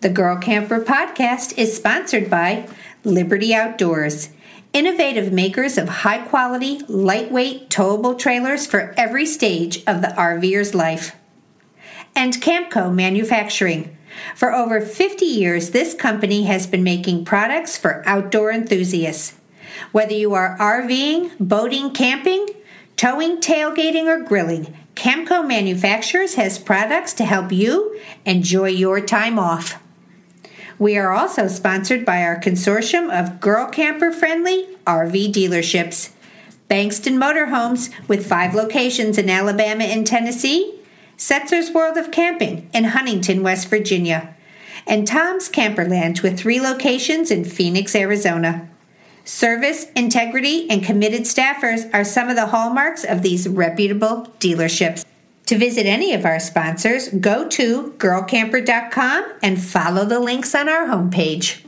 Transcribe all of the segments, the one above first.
The Girl Camper podcast is sponsored by Liberty Outdoors, innovative makers of high quality, lightweight, towable trailers for every stage of the RVer's life. And Camco Manufacturing. For over 50 years, this company has been making products for outdoor enthusiasts. Whether you are RVing, boating, camping, towing, tailgating, or grilling, Camco Manufacturers has products to help you enjoy your time off. We are also sponsored by our consortium of girl camper friendly RV dealerships Bankston Motorhomes, with five locations in Alabama and Tennessee, Setzer's World of Camping in Huntington, West Virginia, and Tom's Camperland, with three locations in Phoenix, Arizona. Service, integrity, and committed staffers are some of the hallmarks of these reputable dealerships. To visit any of our sponsors, go to girlcamper.com and follow the links on our homepage.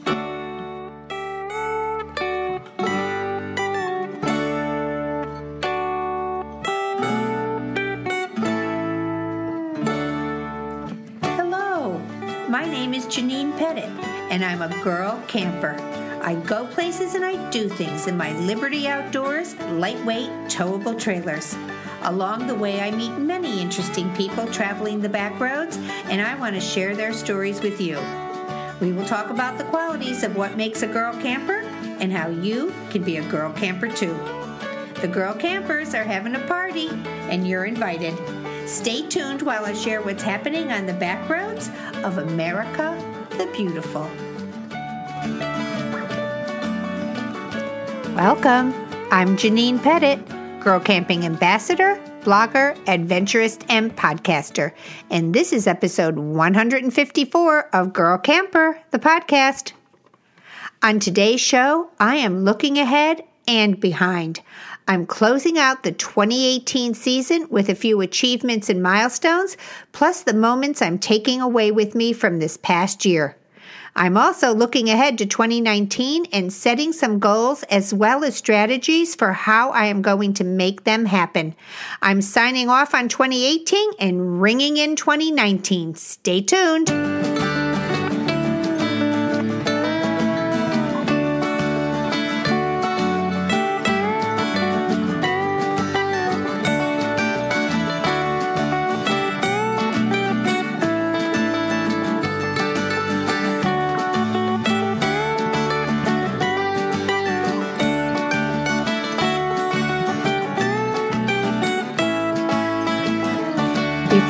Hello, my name is Janine Pettit, and I'm a girl camper. I go places and I do things in my Liberty Outdoors lightweight towable trailers. Along the way, I meet many interesting people traveling the back roads, and I want to share their stories with you. We will talk about the qualities of what makes a girl camper and how you can be a girl camper too. The girl campers are having a party, and you're invited. Stay tuned while I share what's happening on the back roads of America the Beautiful. Welcome. I'm Janine Pettit girl camping ambassador, blogger, adventurist, and podcaster. And this is episode 154 of Girl Camper, the podcast. On today's show, I am looking ahead and behind. I'm closing out the 2018 season with a few achievements and milestones, plus the moments I'm taking away with me from this past year. I'm also looking ahead to 2019 and setting some goals as well as strategies for how I am going to make them happen. I'm signing off on 2018 and ringing in 2019. Stay tuned.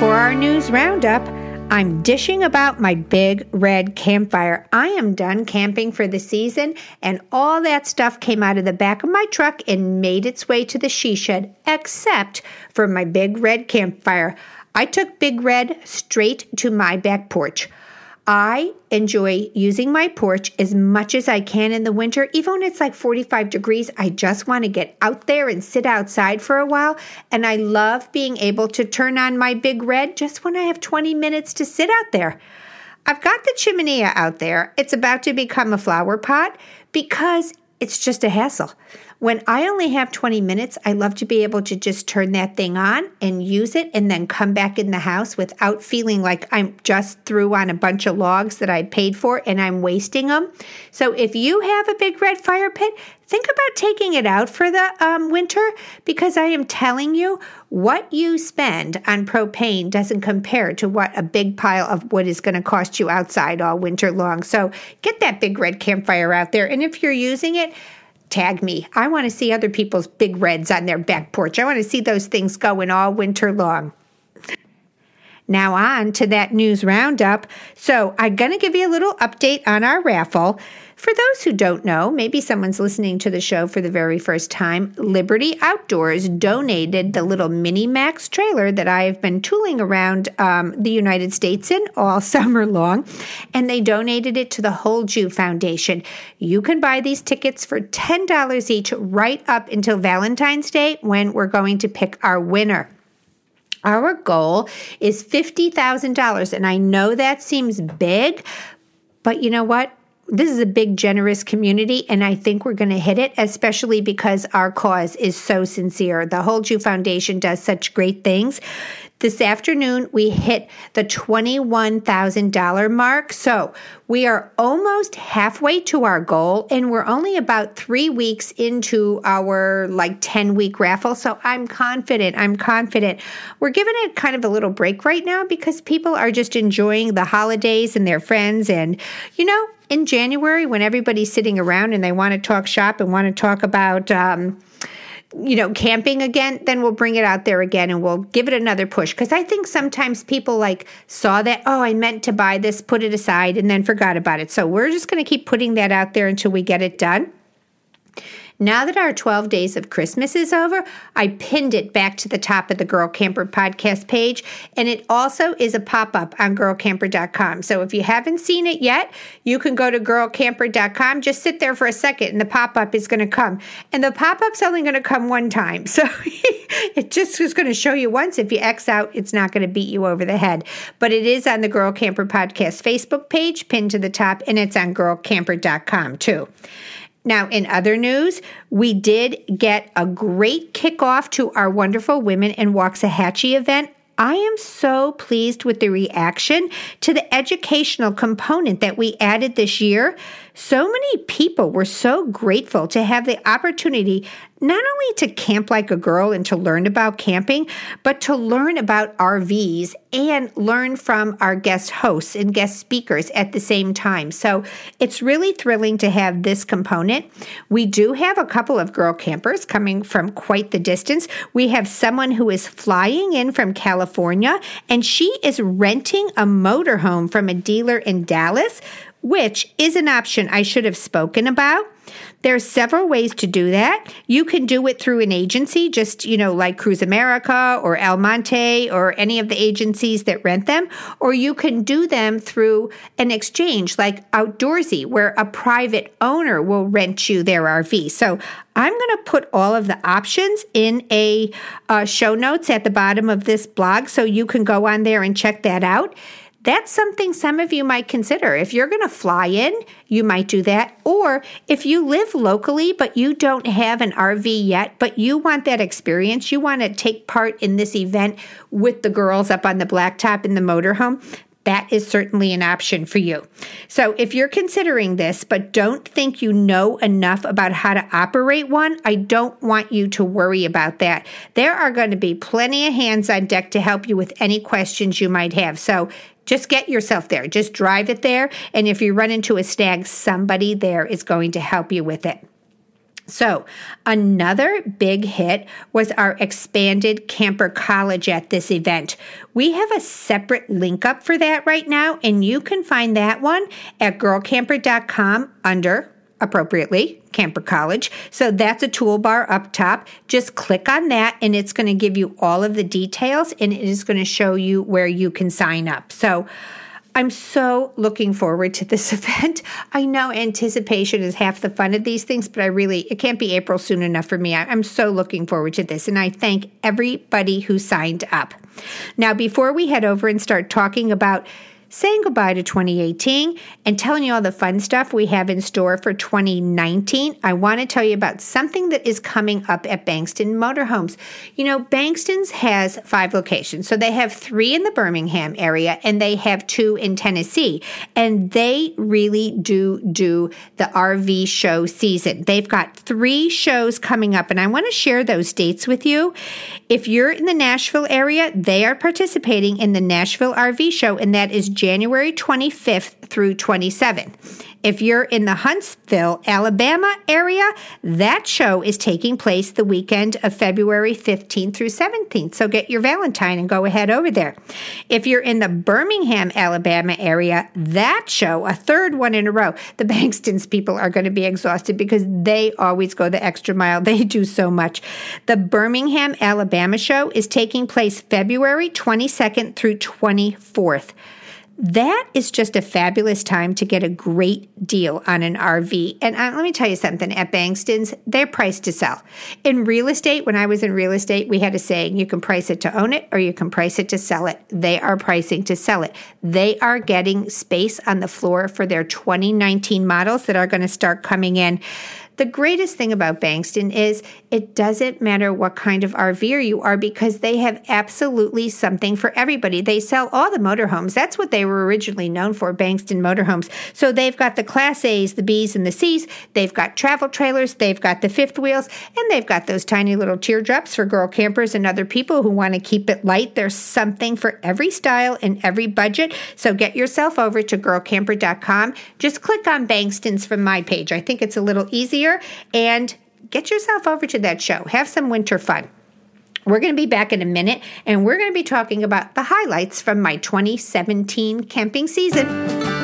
For our news roundup, I'm dishing about my big red campfire. I am done camping for the season, and all that stuff came out of the back of my truck and made its way to the she shed, except for my big red campfire. I took Big Red straight to my back porch. I enjoy using my porch as much as I can in the winter. Even when it's like 45 degrees, I just want to get out there and sit outside for a while. And I love being able to turn on my big red just when I have 20 minutes to sit out there. I've got the chimenea out there. It's about to become a flower pot because it's just a hassle. When I only have 20 minutes, I love to be able to just turn that thing on and use it and then come back in the house without feeling like I'm just through on a bunch of logs that I paid for and I'm wasting them. So if you have a big red fire pit, think about taking it out for the um, winter because I am telling you, what you spend on propane doesn't compare to what a big pile of wood is going to cost you outside all winter long. So get that big red campfire out there. And if you're using it, tag me. I want to see other people's big reds on their back porch. I want to see those things going all winter long. Now, on to that news roundup. So, I'm going to give you a little update on our raffle. For those who don't know, maybe someone's listening to the show for the very first time, Liberty Outdoors donated the little Mini Max trailer that I have been tooling around um, the United States in all summer long, and they donated it to the Hold You Foundation. You can buy these tickets for $10 each right up until Valentine's Day when we're going to pick our winner. Our goal is $50,000, and I know that seems big, but you know what? This is a big, generous community, and I think we're going to hit it, especially because our cause is so sincere. The Hold You Foundation does such great things. This afternoon, we hit the $21,000 mark. So we are almost halfway to our goal, and we're only about three weeks into our like 10 week raffle. So I'm confident. I'm confident. We're giving it kind of a little break right now because people are just enjoying the holidays and their friends. And, you know, in January, when everybody's sitting around and they want to talk shop and want to talk about, um, you know, camping again, then we'll bring it out there again and we'll give it another push. Because I think sometimes people like saw that, oh, I meant to buy this, put it aside, and then forgot about it. So we're just going to keep putting that out there until we get it done. Now that our 12 days of Christmas is over, I pinned it back to the top of the Girl Camper podcast page, and it also is a pop up on girlcamper.com. So if you haven't seen it yet, you can go to girlcamper.com. Just sit there for a second, and the pop up is going to come. And the pop up's only going to come one time. So it just is going to show you once. If you X out, it's not going to beat you over the head. But it is on the Girl Camper podcast Facebook page, pinned to the top, and it's on girlcamper.com too. Now, in other news, we did get a great kickoff to our wonderful Women in Waxahachie event I am so pleased with the reaction to the educational component that we added this year. So many people were so grateful to have the opportunity not only to camp like a girl and to learn about camping, but to learn about RVs and learn from our guest hosts and guest speakers at the same time. So it's really thrilling to have this component. We do have a couple of girl campers coming from quite the distance. We have someone who is flying in from California and she is renting a motorhome from a dealer in Dallas which is an option I should have spoken about. There's several ways to do that. You can do it through an agency, just, you know, like Cruise America or El Monte or any of the agencies that rent them, or you can do them through an exchange like Outdoorsy, where a private owner will rent you their RV. So I'm going to put all of the options in a uh, show notes at the bottom of this blog so you can go on there and check that out. That's something some of you might consider. If you're going to fly in, you might do that. Or if you live locally, but you don't have an RV yet, but you want that experience, you want to take part in this event with the girls up on the blacktop in the motorhome, that is certainly an option for you. So, if you're considering this but don't think you know enough about how to operate one, I don't want you to worry about that. There are going to be plenty of hands on deck to help you with any questions you might have. So, just get yourself there. Just drive it there. And if you run into a snag, somebody there is going to help you with it. So, another big hit was our expanded camper college at this event. We have a separate link up for that right now, and you can find that one at girlcamper.com under appropriately, Camper College. So that's a toolbar up top. Just click on that and it's going to give you all of the details and it is going to show you where you can sign up. So I'm so looking forward to this event. I know anticipation is half the fun of these things, but I really, it can't be April soon enough for me. I'm so looking forward to this. And I thank everybody who signed up. Now, before we head over and start talking about saying goodbye to 2018 and telling you all the fun stuff we have in store for 2019, I want to tell you about something that is coming up at Bankston Motorhomes. You know, Bankston's has five locations. So they have three in the Birmingham area and they have two in Tennessee. And they really do do the RV show season. They've got three shows coming up, and I want to share those dates with you. If you're in the Nashville area, they are participating in the Nashville RV show, and that is January 25th through 27th. If you're in the Huntsville, Alabama area, that show is taking place the weekend of February 15th through 17th. So get your Valentine and go ahead over there. If you're in the Birmingham, Alabama area, that show, a third one in a row, the Bankston's people are going to be exhausted because they always go the extra mile. They do so much. The Birmingham, Alabama show is taking place February 22nd through 24th. That is just a fabulous time to get a great deal on an RV. And uh, let me tell you something at Bankston's, they're priced to sell. In real estate, when I was in real estate, we had a saying you can price it to own it or you can price it to sell it. They are pricing to sell it. They are getting space on the floor for their 2019 models that are going to start coming in. The greatest thing about Bankston is it doesn't matter what kind of RVer you are because they have absolutely something for everybody. They sell all the motorhomes. That's what they were originally known for, Bankston Motorhomes. So they've got the Class A's, the B's, and the C's. They've got travel trailers. They've got the fifth wheels, and they've got those tiny little teardrops for girl campers and other people who want to keep it light. There's something for every style and every budget. So get yourself over to girlcamper.com. Just click on Bankston's from my page. I think it's a little easier and get yourself over to that show. Have some winter fun. We're going to be back in a minute and we're going to be talking about the highlights from my 2017 camping season.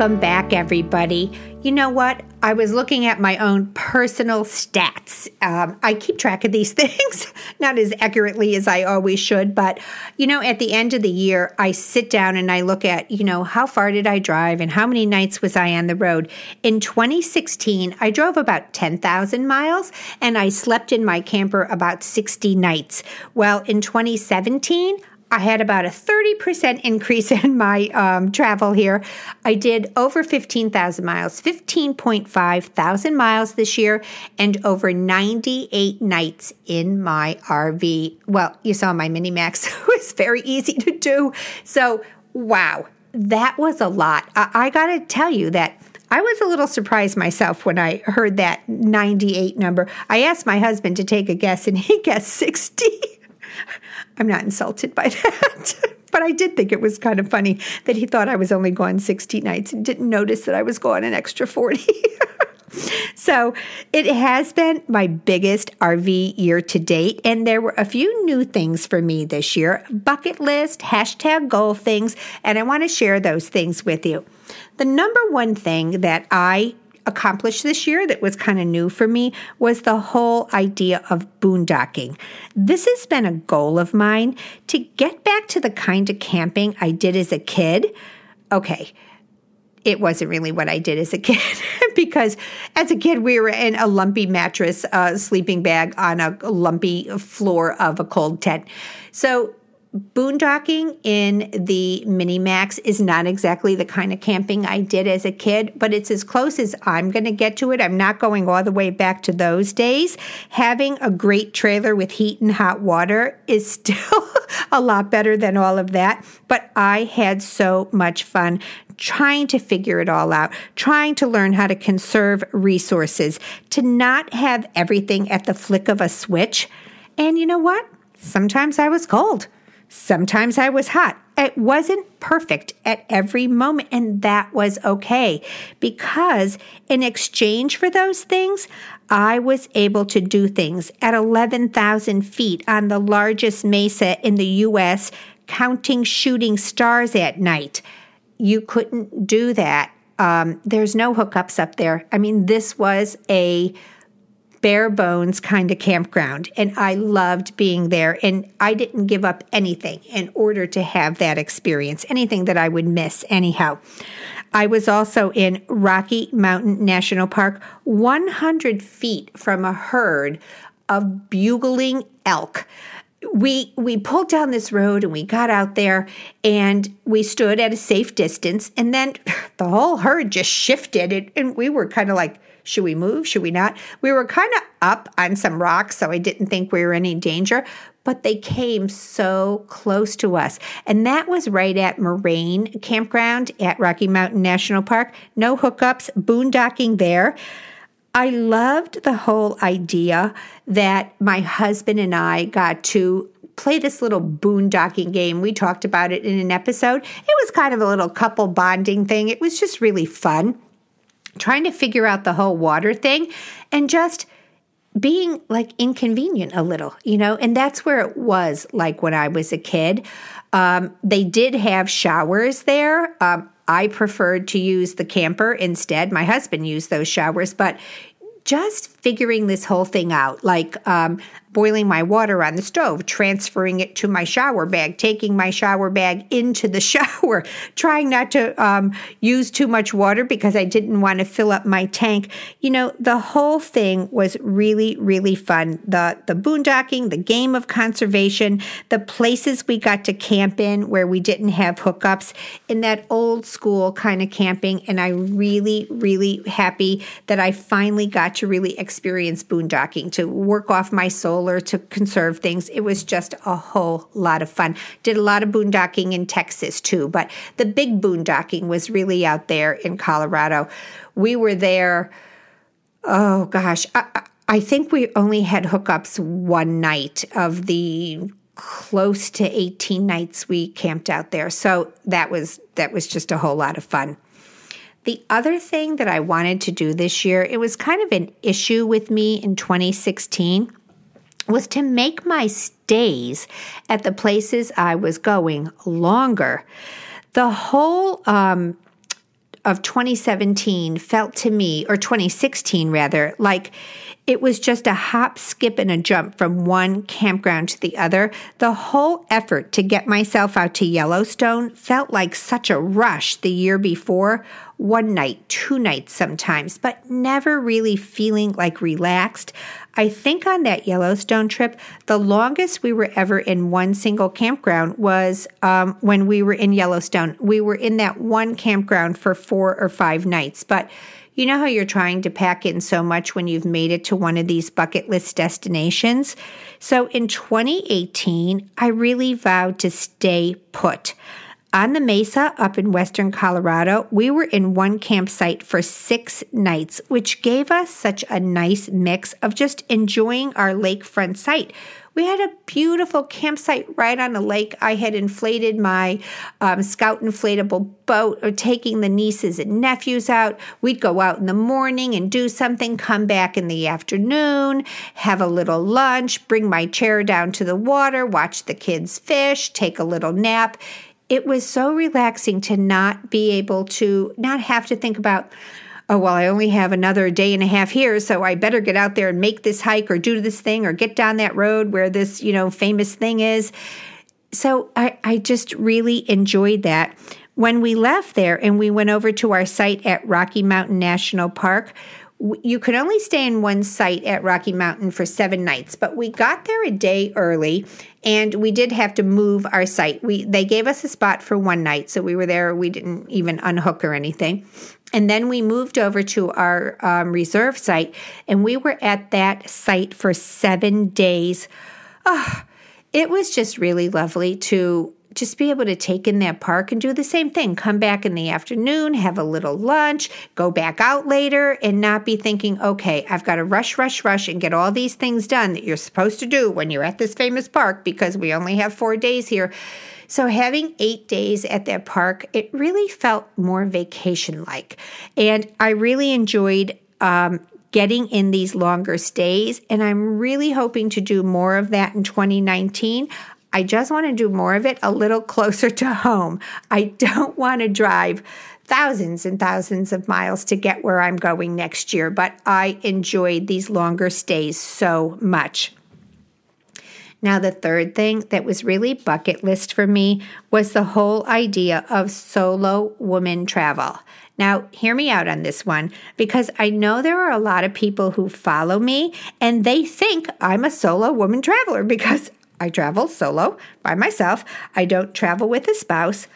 Welcome back, everybody. You know what? I was looking at my own personal stats. Um, I keep track of these things, not as accurately as I always should, but you know, at the end of the year, I sit down and I look at, you know, how far did I drive and how many nights was I on the road. In 2016, I drove about 10,000 miles and I slept in my camper about 60 nights. Well, in 2017, I had about a 30% increase in my um, travel here. I did over 15,000 miles, 15.5 thousand miles this year, and over 98 nights in my RV. Well, you saw my Mini Max. it was very easy to do. So, wow, that was a lot. I, I got to tell you that I was a little surprised myself when I heard that 98 number. I asked my husband to take a guess, and he guessed 60. I'm not insulted by that. but I did think it was kind of funny that he thought I was only gone 60 nights and didn't notice that I was gone an extra 40. so it has been my biggest RV year to date, and there were a few new things for me this year bucket list, hashtag goal things, and I want to share those things with you. The number one thing that I accomplished this year that was kind of new for me was the whole idea of boondocking. This has been a goal of mine to get back to the kind of camping I did as a kid. Okay, it wasn't really what I did as a kid because as a kid we were in a lumpy mattress, uh, sleeping bag on a lumpy floor of a cold tent. So boondocking in the Mini Max is not exactly the kind of camping I did as a kid, but it's as close as I'm going to get to it. I'm not going all the way back to those days. Having a great trailer with heat and hot water is still a lot better than all of that, but I had so much fun trying to figure it all out, trying to learn how to conserve resources, to not have everything at the flick of a switch. And you know what? Sometimes I was cold. Sometimes I was hot. It wasn't perfect at every moment, and that was okay because in exchange for those things, I was able to do things at 11,000 feet on the largest mesa in the US, counting shooting stars at night. You couldn't do that. Um, there's no hookups up there. I mean, this was a bare bones kind of campground. And I loved being there. And I didn't give up anything in order to have that experience, anything that I would miss, anyhow. I was also in Rocky Mountain National Park, 100 feet from a herd of bugling elk we we pulled down this road and we got out there and we stood at a safe distance and then the whole herd just shifted and, and we were kind of like should we move? Should we not? We were kind of up on some rocks, so I didn't think we were in any danger, but they came so close to us. And that was right at Moraine Campground at Rocky Mountain National Park. No hookups, boondocking there. I loved the whole idea that my husband and I got to play this little boondocking game. We talked about it in an episode. It was kind of a little couple bonding thing. It was just really fun. Trying to figure out the whole water thing and just being like inconvenient a little, you know, and that's where it was like when I was a kid. Um, they did have showers there. Um, I preferred to use the camper instead. My husband used those showers, but just figuring this whole thing out, like um, boiling my water on the stove, transferring it to my shower bag, taking my shower bag into the shower, trying not to um, use too much water because I didn't want to fill up my tank. You know, the whole thing was really, really fun. The the boondocking, the game of conservation, the places we got to camp in where we didn't have hookups, in that old school kind of camping. And I really, really happy that I finally got to really experience boondocking, to work off my soul solar to conserve things. It was just a whole lot of fun. Did a lot of boondocking in Texas too, but the big boondocking was really out there in Colorado. We were there, oh gosh, I, I think we only had hookups one night of the close to 18 nights we camped out there. So that was that was just a whole lot of fun. The other thing that I wanted to do this year, it was kind of an issue with me in 2016 was to make my stays at the places I was going longer. The whole um, of 2017 felt to me, or 2016 rather, like it was just a hop, skip, and a jump from one campground to the other. The whole effort to get myself out to Yellowstone felt like such a rush the year before one night, two nights sometimes, but never really feeling like relaxed. I think on that Yellowstone trip, the longest we were ever in one single campground was um, when we were in Yellowstone. We were in that one campground for four or five nights, but you know how you're trying to pack in so much when you've made it to one of these bucket list destinations? So in 2018, I really vowed to stay put. On the mesa up in western Colorado, we were in one campsite for six nights, which gave us such a nice mix of just enjoying our lakefront site. We had a beautiful campsite right on the lake. I had inflated my um, Scout inflatable boat or taking the nieces and nephews out. We'd go out in the morning and do something, come back in the afternoon, have a little lunch, bring my chair down to the water, watch the kids fish, take a little nap it was so relaxing to not be able to not have to think about oh well i only have another day and a half here so i better get out there and make this hike or do this thing or get down that road where this you know famous thing is. So i, I just really enjoyed that. When we left there and we went over to our site at rocky mountain national park you could only stay in one site at Rocky Mountain for seven nights, but we got there a day early and we did have to move our site. We they gave us a spot for one night, so we were there. We didn't even unhook or anything. And then we moved over to our um, reserve site, and we were at that site for seven days. Oh, it was just really lovely to just be able to take in that park and do the same thing. Come back in the afternoon, have a little lunch, go back out later, and not be thinking, okay, I've got to rush, rush, rush and get all these things done that you're supposed to do when you're at this famous park because we only have four days here. So, having eight days at that park, it really felt more vacation like. And I really enjoyed um, getting in these longer stays. And I'm really hoping to do more of that in 2019. I just want to do more of it a little closer to home. I don't want to drive thousands and thousands of miles to get where I'm going next year, but I enjoyed these longer stays so much. Now, the third thing that was really bucket list for me was the whole idea of solo woman travel. Now, hear me out on this one because I know there are a lot of people who follow me and they think I'm a solo woman traveler because I travel solo by myself. I don't travel with a spouse.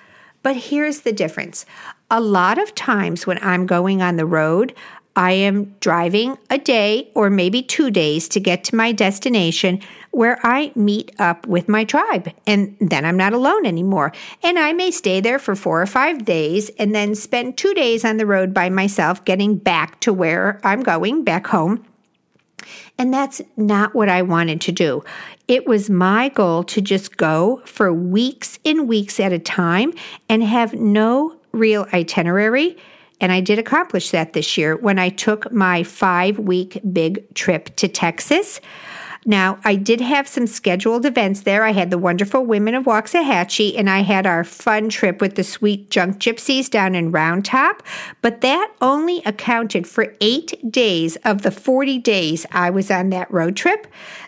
But here's the difference a lot of times when I'm going on the road, I am driving a day or maybe two days to get to my destination where I meet up with my tribe. And then I'm not alone anymore. And I may stay there for four or five days and then spend two days on the road by myself getting back to where I'm going, back home. And that's not what I wanted to do. It was my goal to just go for weeks and weeks at a time and have no real itinerary, And I did accomplish that this year when I took my five week big trip to Texas. Now, I did have some scheduled events there. I had the wonderful Women of Waxahachie, and I had our fun trip with the sweet junk gypsies down in Round Top. But that only accounted for eight days of the 40 days I was on that road trip.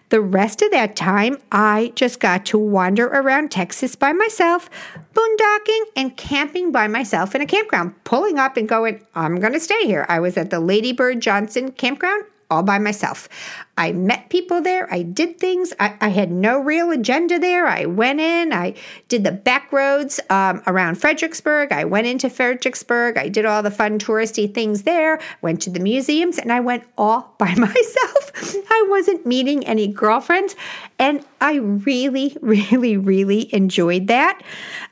The rest of that time, I just got to wander around Texas by myself, boondocking and camping by myself in a campground, pulling up and going, I'm going to stay here. I was at the Ladybird Johnson campground all by myself. I met people there. I did things. I, I, had no real agenda there. I went in. I did the back roads um, around Fredericksburg. I went into Fredericksburg. I did all the fun touristy things there. Went to the museums, and I went all by myself. I wasn't meeting any girlfriends, and I really, really, really enjoyed that.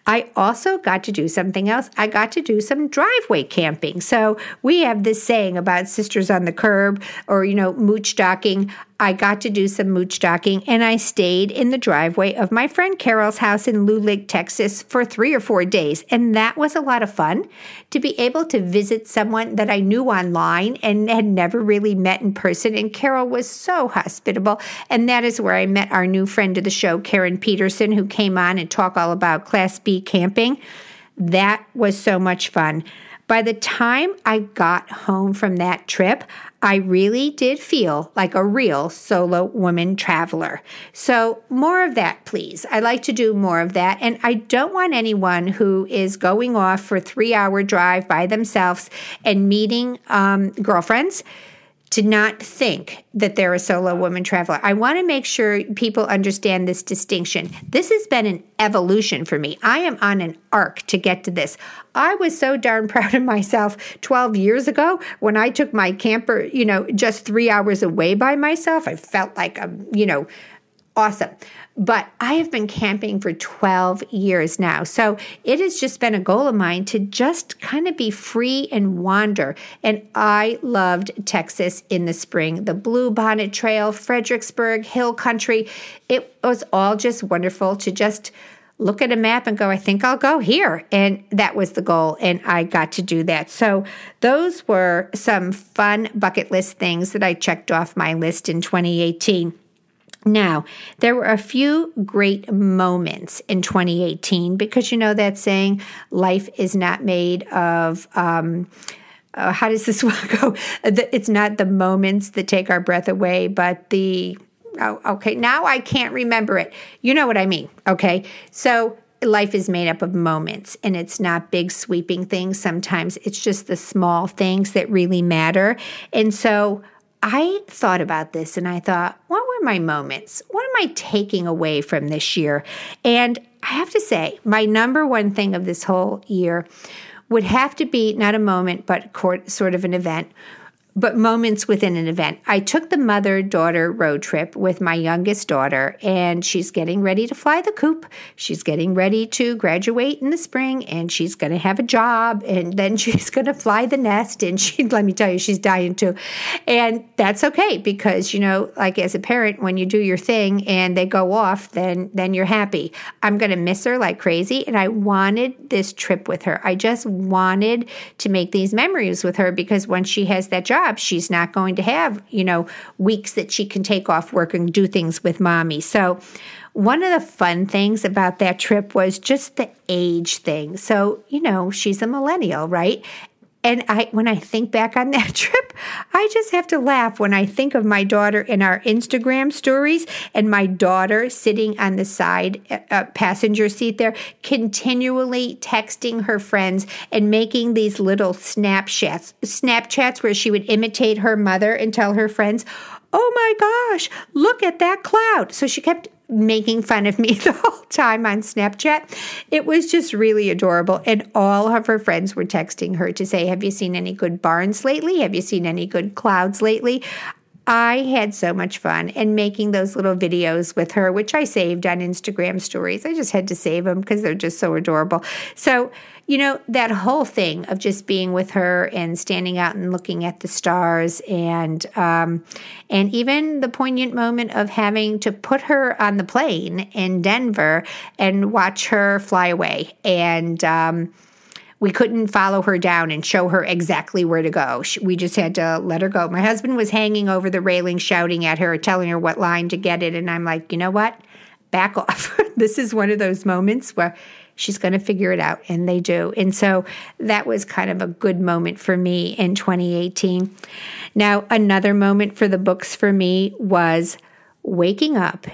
I also got to do something else. I got to do some driveway camping. So we have this saying about sisters on the curb or, you know, mooch docking. I got to do some mooch docking and I stayed in the driveway of my friend Carol's house in Lake, Texas for three or four days. And that was a lot of fun to be able to visit someone that I knew online and had never really met in person. And Carol was so hospitable. And that is where I met our new friend of the show, Karen Peterson, who came on and talked all about Class B camping. That was so much fun. By the time I got home from that trip, I really did feel like a real solo woman traveler. So, more of that, please. I like to do more of that. And I don't want anyone who is going off for three hour drive by themselves and meeting um, girlfriends to not think that they're a solo woman traveler. I want to make sure people understand this distinction. This has been an evolution for me. I am on an arc to get to this. I was so darn proud of myself 12 years ago when I took my camper, you know, just three hours away by myself. I felt like, a, you know, awesome. But I have been camping for 12 years now. So it has just been a goal of mine to just kind of be free and wander. And I loved Texas in the spring the Blue Bonnet Trail, Fredericksburg, Hill Country. It was all just wonderful to just look at a map and go, I think I'll go here. And that was the goal. And I got to do that. So those were some fun bucket list things that I checked off my list in 2018. Now, there were a few great moments in 2018 because you know that saying, life is not made of. Um, uh, how does this go? It's not the moments that take our breath away, but the. Oh, okay, now I can't remember it. You know what I mean. Okay. So life is made up of moments and it's not big sweeping things. Sometimes it's just the small things that really matter. And so I thought about this and I thought, what were my moments? What am I taking away from this year? And I have to say, my number one thing of this whole year would have to be not a moment, but sort of an event but moments within an event. I took the mother daughter road trip with my youngest daughter, and she's getting ready to fly the coop. She's getting ready to graduate in the spring, and she's going to have a job, and then she's going to fly the nest. And she, let me tell you, she's dying too. And that's okay because, you know, like as a parent, when you do your thing and they go off, then, then you're happy. I'm going to miss her like crazy. And I wanted this trip with her. I just wanted to make these memories with her because once she has that job, job, she's not going to have, you know, weeks that she can take off work and do things with mommy. So, one of the fun things about that trip was just the age thing. So, you know, she's a millennial, right? And I, when I think back on that trip, I just have to laugh when I think of my daughter in our Instagram stories and my daughter sitting on the side uh, uh, passenger seat there, continually texting her friends and making these little Snapchats, Snapchats where she would imitate her mother and tell her friends, "Oh my gosh, look at that cloud!" So she kept making fun of me the whole time on Snapchat. It was just really adorable. And all of her friends were texting her to say, Have you seen any good barns lately? Have you seen any good clouds lately? I had so much fun and making those little videos with her, which I saved on Instagram stories. I just had to save them because they're just so adorable. So, you know, that whole thing of just being with her and standing out and looking at the stars and um, and even the poignant moment of having to put her on the plane in Denver and watch her fly away and um, we couldn't follow her down and show her exactly where to go. We just had to let her go. My husband was hanging over the railing, shouting at her, telling her what line to get it. And I'm like, you know what? Back off. this is one of those moments where she's going to figure it out. And they do. And so that was kind of a good moment for me in 2018. Now, another moment for the books for me was waking up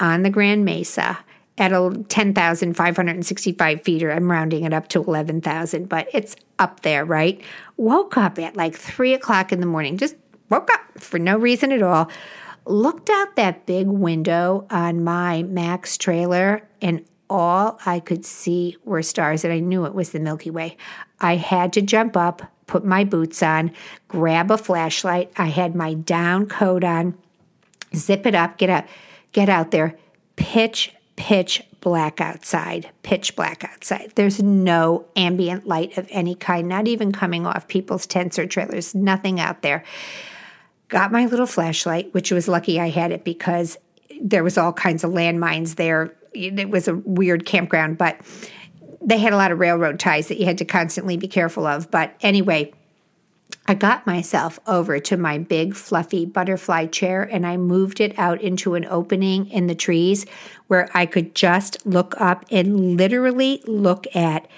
on the Grand Mesa at 10,565 feet, or I'm rounding it up to 11,000, but it's up there, right? Woke up at like three o'clock in the morning, just woke up for no reason at all. Looked out that big window on my Max trailer, and all I could see were stars, and I knew it was the Milky Way. I had to jump up, put my boots on, grab a flashlight. I had my down coat on, zip it up, get out, get out there, pitch pitch black outside, pitch black outside. There's no ambient light of any kind, not even coming off people's tents or trailers, nothing out there. Got my little flashlight, which was lucky I had it because there was all kinds of landmines there. It was a weird campground, but they had a lot of railroad ties that you had to constantly be careful of. But anyway, I got myself over to my big fluffy butterfly chair and I moved it out into an opening in the trees where I could just look up and literally look at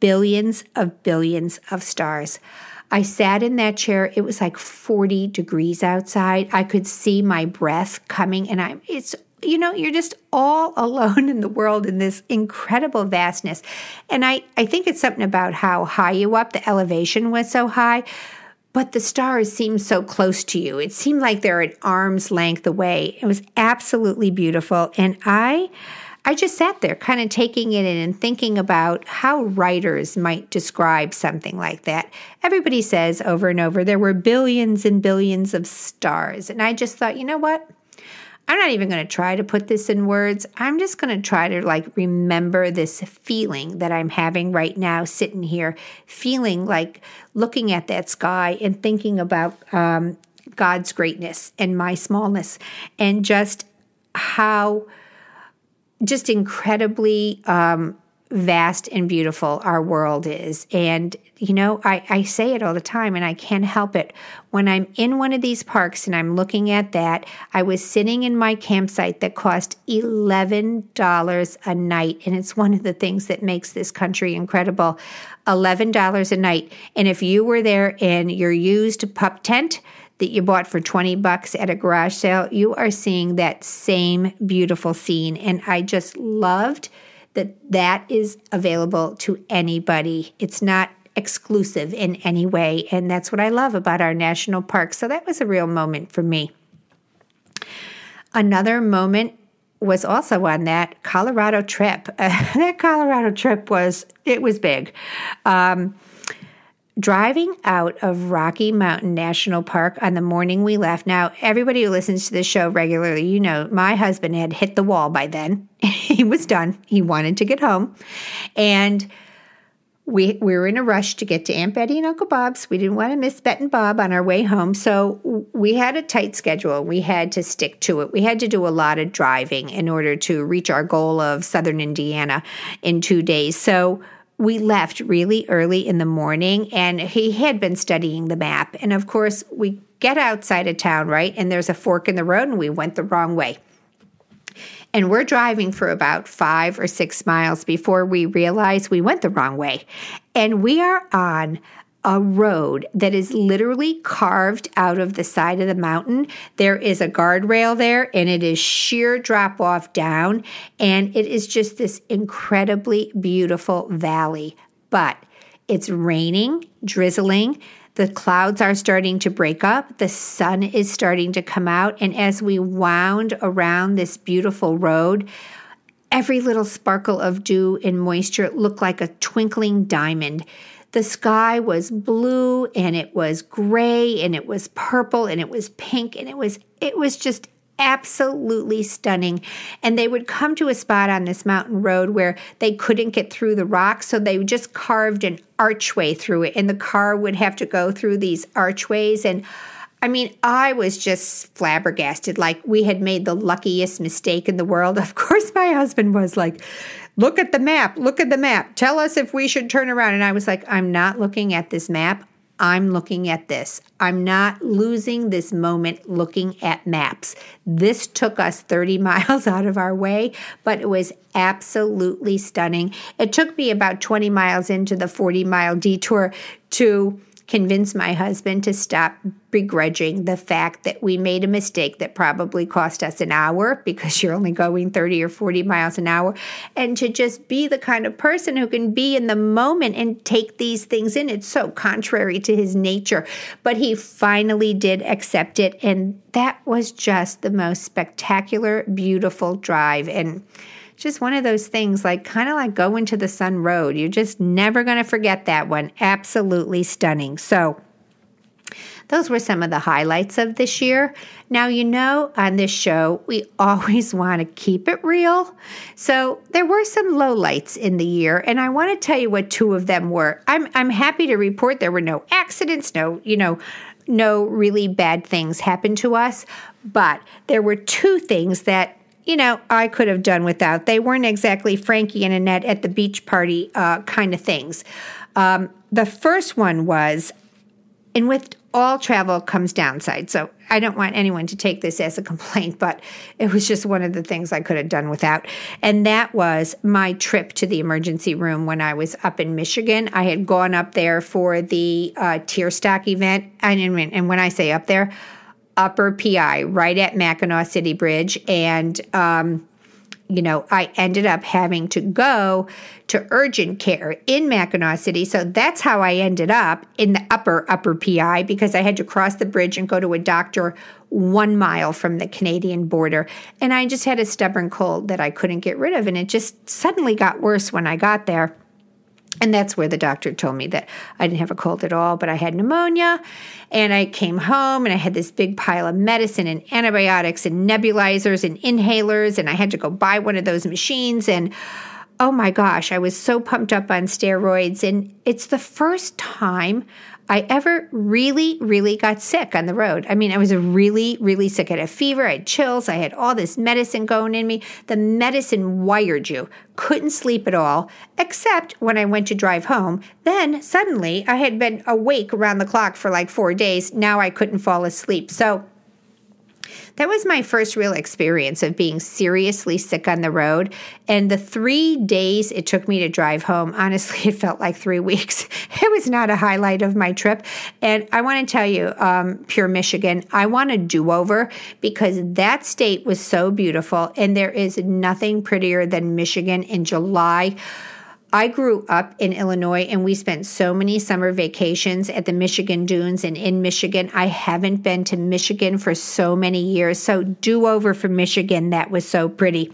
billions of billions of stars. I sat in that chair. It was like 40 degrees outside. I could see my breath coming and I'm it's you know, you're just all alone in the world in this incredible vastness. And I I think it's something about how high you up, the elevation was so high but the stars seemed so close to you. It seemed like they're at arm's length away. It was absolutely beautiful. And I I just sat there kind of taking it in and thinking about how writers might describe something like that. Everybody says over and over there were billions and billions of stars. And I just thought, you know what? I'm not even going to try to put this in words. I'm just going to try to like remember this feeling that I'm having right now, sitting here, feeling like looking at that sky and thinking about um, God's greatness and my smallness and just how just incredibly um, vast and beautiful our world is. And, you know, I, I say it all the time and I can't help it. When I'm in one of these parks and I'm looking at that, I was sitting in my campsite that cost $11 a night. And it's one of the things that makes this country incredible $11 a night. And if you were there in your used pup tent, that you bought for 20 bucks at a garage sale, you are seeing that same beautiful scene. And I just loved that that is available to anybody. It's not exclusive in any way. And that's what I love about our national parks. So that was a real moment for me. Another moment was also on that Colorado trip. That Colorado trip was, it was big. Um, driving out of Rocky Mountain National Park on the morning we left. Now, everybody who listens to this show regularly, you know, my husband had hit the wall by then. he was done. He wanted to get home. And we, we were in a rush to get to Aunt Betty and Uncle Bob's. We didn't want to miss Bet and Bob on our way home. So we had a tight schedule. We had to stick to it. We had to do a lot of driving in order to reach our goal of Southern Indiana in two days. So we left really early in the morning and he had been studying the map. And of course, we get outside of town, right? And there's a fork in the road and we went the wrong way. And we're driving for about five or six miles before we realize we went the wrong way. And we are on a road that is literally carved out of the side of the mountain. There is a guardrail there and it is sheer drop off down. And it is just this incredibly beautiful valley. But it's raining, drizzling. The clouds are starting to break up. The sun is starting to come out. And as we wound around this beautiful road, every little sparkle of dew and moisture looked like a twinkling diamond. The sky was blue and it was gray and it was purple and it was pink and it was it was just absolutely stunning. And they would come to a spot on this mountain road where they couldn't get through the rocks, so they just carved an archway through it, and the car would have to go through these archways. And I mean, I was just flabbergasted, like we had made the luckiest mistake in the world. Of course, my husband was like, look at the map, look at the map. Tell us if we should turn around. And I was like, I'm not looking at this map. I'm looking at this. I'm not losing this moment looking at maps. This took us 30 miles out of our way, but it was absolutely stunning. It took me about 20 miles into the 40 mile detour to convince my husband to stop begrudging the fact that we made a mistake that probably cost us an hour because you're only going 30 or 40 miles an hour, and to just be the kind of person who can be in the moment and take these things in. It's so contrary to his nature, but he finally did accept it, and that was just the most spectacular, beautiful drive. And just one of those things like kind of like going to the sun road. You're just never going to forget that one. Absolutely stunning. So, those were some of the highlights of this year. Now, you know, on this show, we always want to keep it real. So, there were some lowlights in the year, and I want to tell you what two of them were. I'm, I'm happy to report there were no accidents, no, you know, no really bad things happened to us, but there were two things that you know, I could have done without. They weren't exactly Frankie and Annette at the beach party uh, kind of things. Um, the first one was, and with all travel comes downside. So I don't want anyone to take this as a complaint, but it was just one of the things I could have done without. And that was my trip to the emergency room when I was up in Michigan. I had gone up there for the uh, Tier Stock event. And, and when I say up there, upper PI right at Mackinac City Bridge. And, um, you know, I ended up having to go to urgent care in Mackinaw City. So that's how I ended up in the upper, upper PI because I had to cross the bridge and go to a doctor one mile from the Canadian border. And I just had a stubborn cold that I couldn't get rid of. And it just suddenly got worse when I got there. And that's where the doctor told me that I didn't have a cold at all, but I had pneumonia. And I came home and I had this big pile of medicine and antibiotics and nebulizers and inhalers. And I had to go buy one of those machines. And oh my gosh, I was so pumped up on steroids. And it's the first time I ever really, really got sick on the road. I mean, I was really, really sick. I had a fever, I had chills, I had all this medicine going in me. The medicine wired you. Couldn't sleep at all, except when I went to drive home. Then suddenly I had been awake around the clock for like four days. Now I couldn't fall asleep. So that was my first real experience of being seriously sick on the road. And the three days it took me to drive home, honestly, it felt like three weeks. It was not a highlight of my trip. And I want to tell you, um, Pure Michigan, I want a do over because that state was so beautiful. And there is nothing prettier than Michigan in July I grew up in Illinois and we spent so many summer vacations at the Michigan Dunes and in Michigan. I haven't been to Michigan for so many years. So, do over for Michigan. That was so pretty.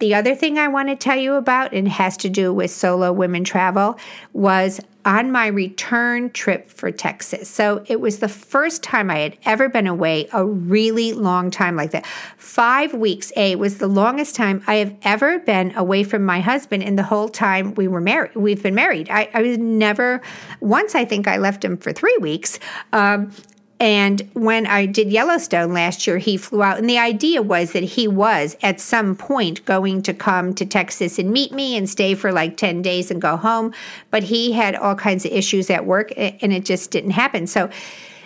The other thing I want to tell you about, and has to do with solo women travel, was on my return trip for Texas. So it was the first time I had ever been away a really long time like that. Five weeks, A, was the longest time I have ever been away from my husband in the whole time we were married. We've been married. I, I was never, once I think I left him for three weeks. Um, and when I did Yellowstone last year, he flew out. And the idea was that he was at some point going to come to Texas and meet me and stay for like 10 days and go home. But he had all kinds of issues at work and it just didn't happen. So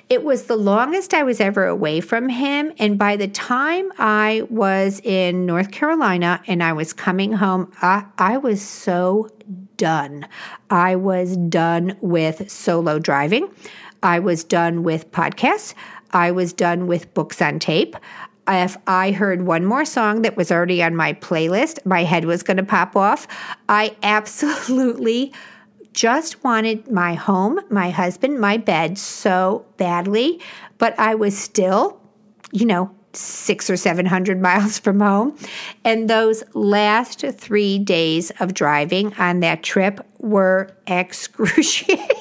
it was the longest I was ever away from him. And by the time I was in North Carolina and I was coming home, I, I was so done. I was done with solo driving. I was done with podcasts. I was done with books on tape. If I heard one more song that was already on my playlist, my head was going to pop off. I absolutely just wanted my home, my husband, my bed so badly, but I was still, you know, six or seven hundred miles from home. And those last three days of driving on that trip were excruciating.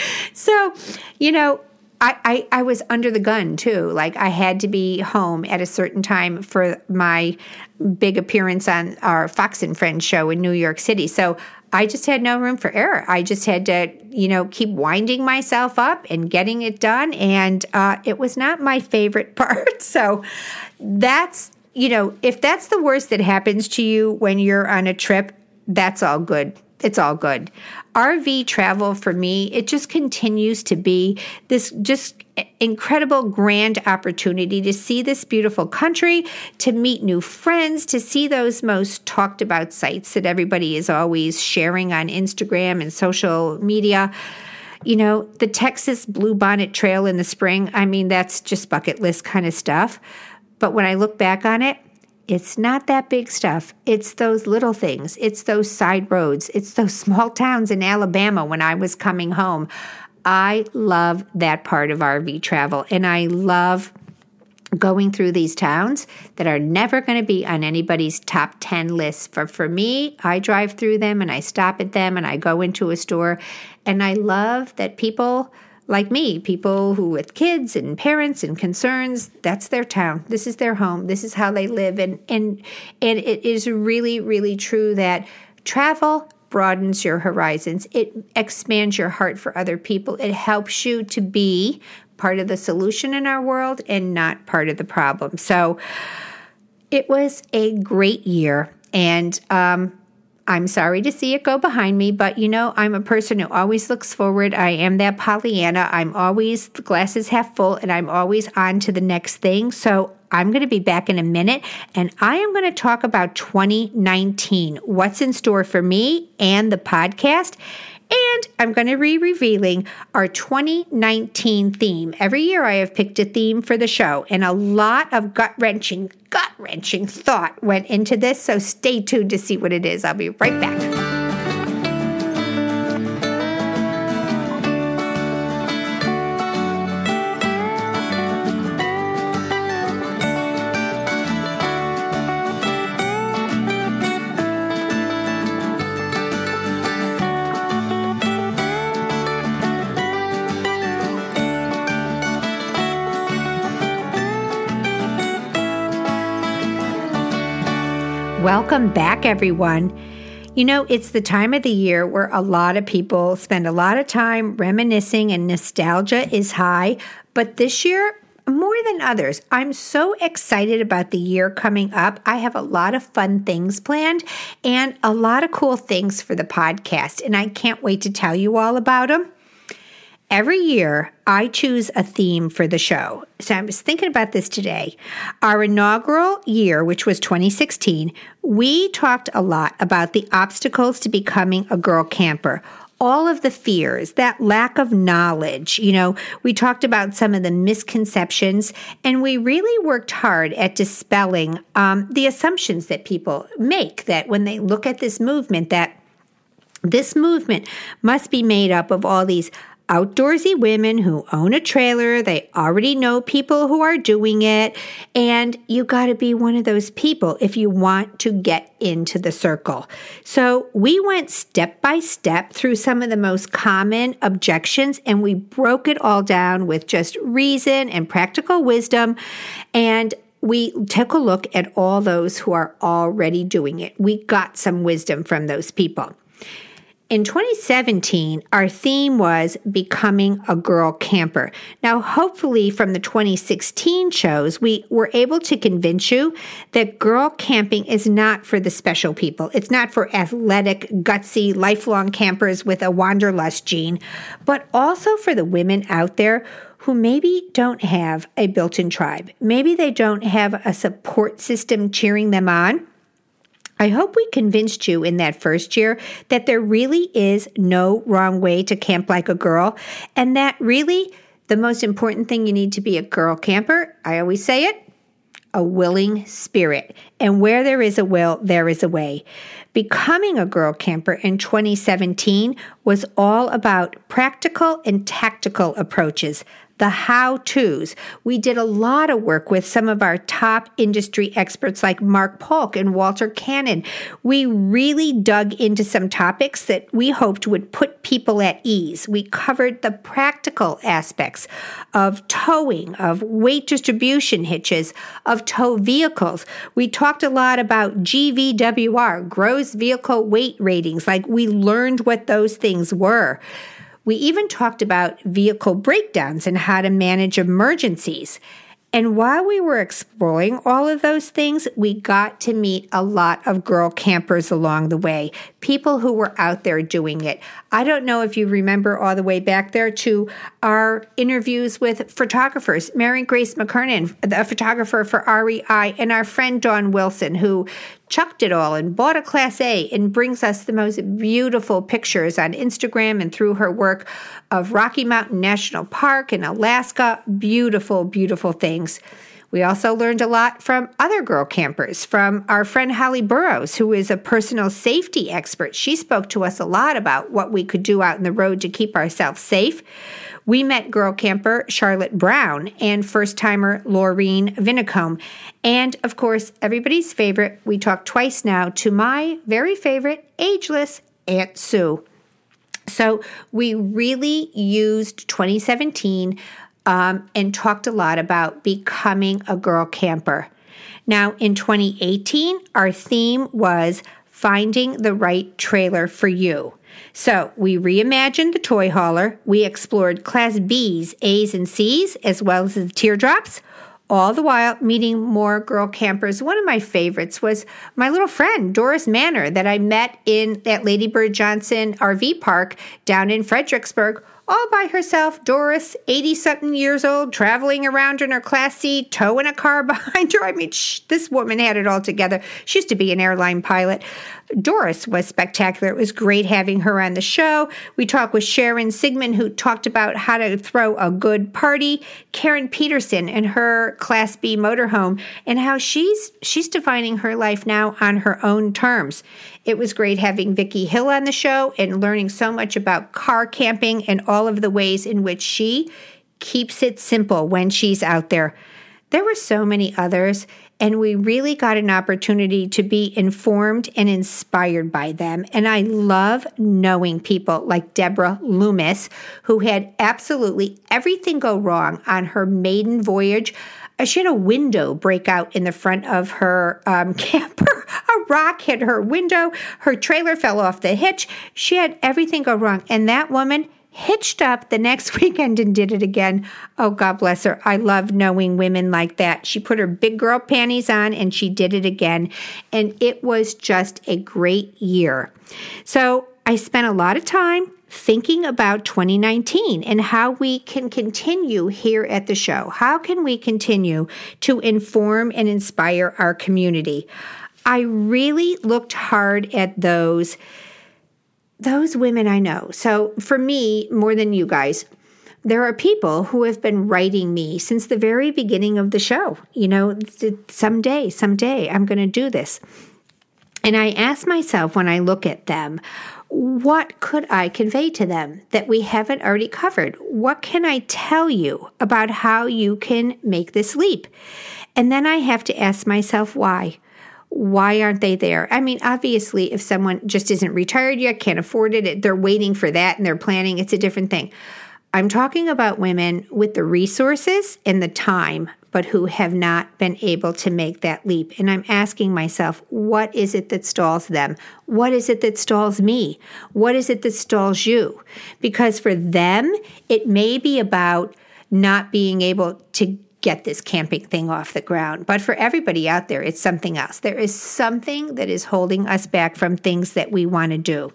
so, you know, I, I, I, was under the gun too. Like I had to be home at a certain time for my big appearance on our Fox and Friends show in New York City. So I just had no room for error. I just had to, you know, keep winding myself up and getting it done. And uh, it was not my favorite part. So that's, you know, if that's the worst that happens to you when you're on a trip, that's all good it's all good. RV travel for me, it just continues to be this just incredible grand opportunity to see this beautiful country, to meet new friends, to see those most talked about sites that everybody is always sharing on Instagram and social media. You know, the Texas Bluebonnet Trail in the spring, I mean, that's just bucket list kind of stuff. But when I look back on it, it's not that big stuff. It's those little things. It's those side roads. It's those small towns in Alabama when I was coming home. I love that part of RV travel and I love going through these towns that are never going to be on anybody's top 10 list. For for me, I drive through them and I stop at them and I go into a store and I love that people like me, people who with kids and parents and concerns, that's their town. This is their home. This is how they live. And and and it is really, really true that travel broadens your horizons. It expands your heart for other people. It helps you to be part of the solution in our world and not part of the problem. So it was a great year. And um, I'm sorry to see it go behind me, but you know, I'm a person who always looks forward. I am that Pollyanna. I'm always the glasses half full and I'm always on to the next thing. So I'm going to be back in a minute and I am going to talk about 2019, what's in store for me and the podcast. And I'm going to be revealing our 2019 theme. Every year I have picked a theme for the show, and a lot of gut wrenching, gut wrenching thought went into this. So stay tuned to see what it is. I'll be right back. Back, everyone. You know, it's the time of the year where a lot of people spend a lot of time reminiscing and nostalgia is high. But this year, more than others, I'm so excited about the year coming up. I have a lot of fun things planned and a lot of cool things for the podcast, and I can't wait to tell you all about them. Every year, I choose a theme for the show. So I was thinking about this today. Our inaugural year, which was 2016, we talked a lot about the obstacles to becoming a girl camper. All of the fears, that lack of knowledge. You know, we talked about some of the misconceptions, and we really worked hard at dispelling um, the assumptions that people make that when they look at this movement, that this movement must be made up of all these outdoorsy women who own a trailer. They already know people who are doing it. And you got to be one of those people if you want to get into the circle. So we went step by step through some of the most common objections and we broke it all down with just reason and practical wisdom. And we took a look at all those who are already doing it. We got some wisdom from those people. In 2017, our theme was becoming a girl camper. Now, hopefully, from the 2016 shows, we were able to convince you that girl camping is not for the special people. It's not for athletic, gutsy, lifelong campers with a wanderlust gene, but also for the women out there who maybe don't have a built in tribe. Maybe they don't have a support system cheering them on I hope we convinced you in that first year that there really is no wrong way to camp like a girl, and that really the most important thing you need to be a girl camper, I always say it, a willing spirit. And where there is a will, there is a way. Becoming a girl camper in 2017 was all about practical and tactical approaches, the how to's. We did a lot of work with some of our top industry experts like Mark Polk and Walter Cannon. We really dug into some topics that we hoped would put people at ease. We covered the practical aspects of towing, of weight distribution hitches, of tow vehicles. We talked a lot about GVWR, gross vehicle weight ratings, like we learned what those things were. We even talked about vehicle breakdowns and how to manage emergencies. And while we were exploring all of those things, we got to meet a lot of girl campers along the way, people who were out there doing it. I don't know if you remember all the way back there to our interviews with photographers, Mary Grace McKernan, the photographer for REI, and our friend Dawn Wilson, who chucked it all and bought a Class A and brings us the most beautiful pictures on Instagram and through her work of Rocky Mountain National Park in Alaska. Beautiful, beautiful things. We also learned a lot from other girl campers, from our friend Holly Burrows, who is a personal safety expert. She spoke to us a lot about what we could do out in the road to keep ourselves safe. We met girl camper Charlotte Brown and first timer Laureen Vinicombe. And of course, everybody's favorite, we talked twice now to my very favorite, ageless Aunt Sue. So we really used 2017 um, and talked a lot about becoming a girl camper. Now, in 2018, our theme was finding the right trailer for you. So we reimagined the toy hauler. We explored Class B's, A's, and C's, as well as the teardrops, all the while meeting more girl campers. One of my favorites was my little friend, Doris Manor, that I met in at Lady Bird Johnson RV Park down in Fredericksburg all by herself. Doris, 80 something years old, traveling around in her Class C, towing a car behind her. I mean, shh, this woman had it all together. She used to be an airline pilot. Doris was spectacular. It was great having her on the show. We talked with Sharon Sigmund, who talked about how to throw a good party. Karen Peterson and her Class B motorhome, and how she's she's defining her life now on her own terms. It was great having Vicki Hill on the show and learning so much about car camping and all of the ways in which she keeps it simple when she's out there. There were so many others, and we really got an opportunity to be informed and inspired by them. And I love knowing people like Deborah Loomis, who had absolutely everything go wrong on her maiden voyage. She had a window break out in the front of her um, camper. A rock hit her window. Her trailer fell off the hitch. She had everything go wrong. And that woman hitched up the next weekend and did it again. Oh, God bless her. I love knowing women like that. She put her big girl panties on and she did it again. And it was just a great year. So I spent a lot of time thinking about 2019 and how we can continue here at the show. How can we continue to inform and inspire our community? I really looked hard at those those women I know. So for me, more than you guys, there are people who have been writing me since the very beginning of the show. You know, someday, someday I'm going to do this. And I ask myself when I look at them, what could I convey to them that we haven't already covered? What can I tell you about how you can make this leap? And then I have to ask myself why why aren't they there? I mean, obviously, if someone just isn't retired yet, can't afford it, they're waiting for that and they're planning, it's a different thing. I'm talking about women with the resources and the time, but who have not been able to make that leap. And I'm asking myself, what is it that stalls them? What is it that stalls me? What is it that stalls you? Because for them, it may be about not being able to get this camping thing off the ground. But for everybody out there, it's something else. There is something that is holding us back from things that we want to do.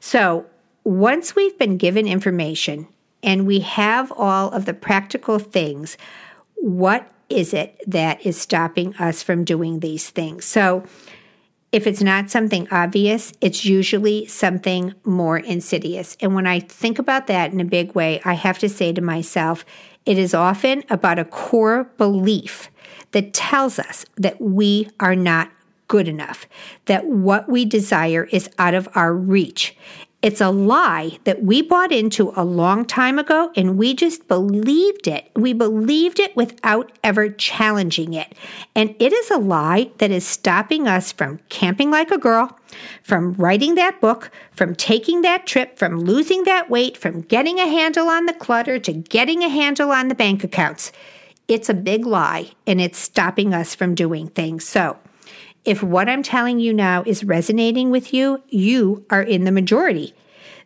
So once we've been given information and we have all of the practical things, what is it that is stopping us from doing these things? So if it's not something obvious, it's usually something more insidious. And when I think about that in a big way, I have to say to myself, it is often about a core belief that tells us that we are not good enough, that what we desire is out of our reach. It's a lie that we bought into a long time ago and we just believed it. We believed it without ever challenging it. And it is a lie that is stopping us from camping like a girl, from writing that book, from taking that trip, from losing that weight, from getting a handle on the clutter to getting a handle on the bank accounts. It's a big lie and it's stopping us from doing things. So, if what I'm telling you now is resonating with you, you are in the majority.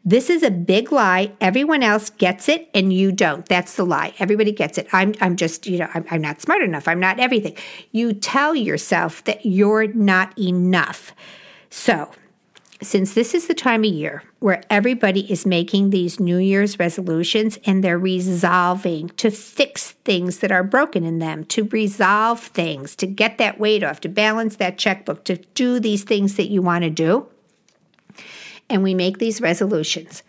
This is a big lie. Everyone else gets it and you don't. That's the lie. Everybody gets it. I'm, I'm just, you know, I'm, I'm not smart enough. I'm not everything. You tell yourself that you're not enough. So, since this is the time of year where everybody is making these New Year's resolutions and they're resolving to fix things that are broken in them, to resolve things, to get that weight off, to balance that checkbook, to do these things that you want to do. And we make these resolutions.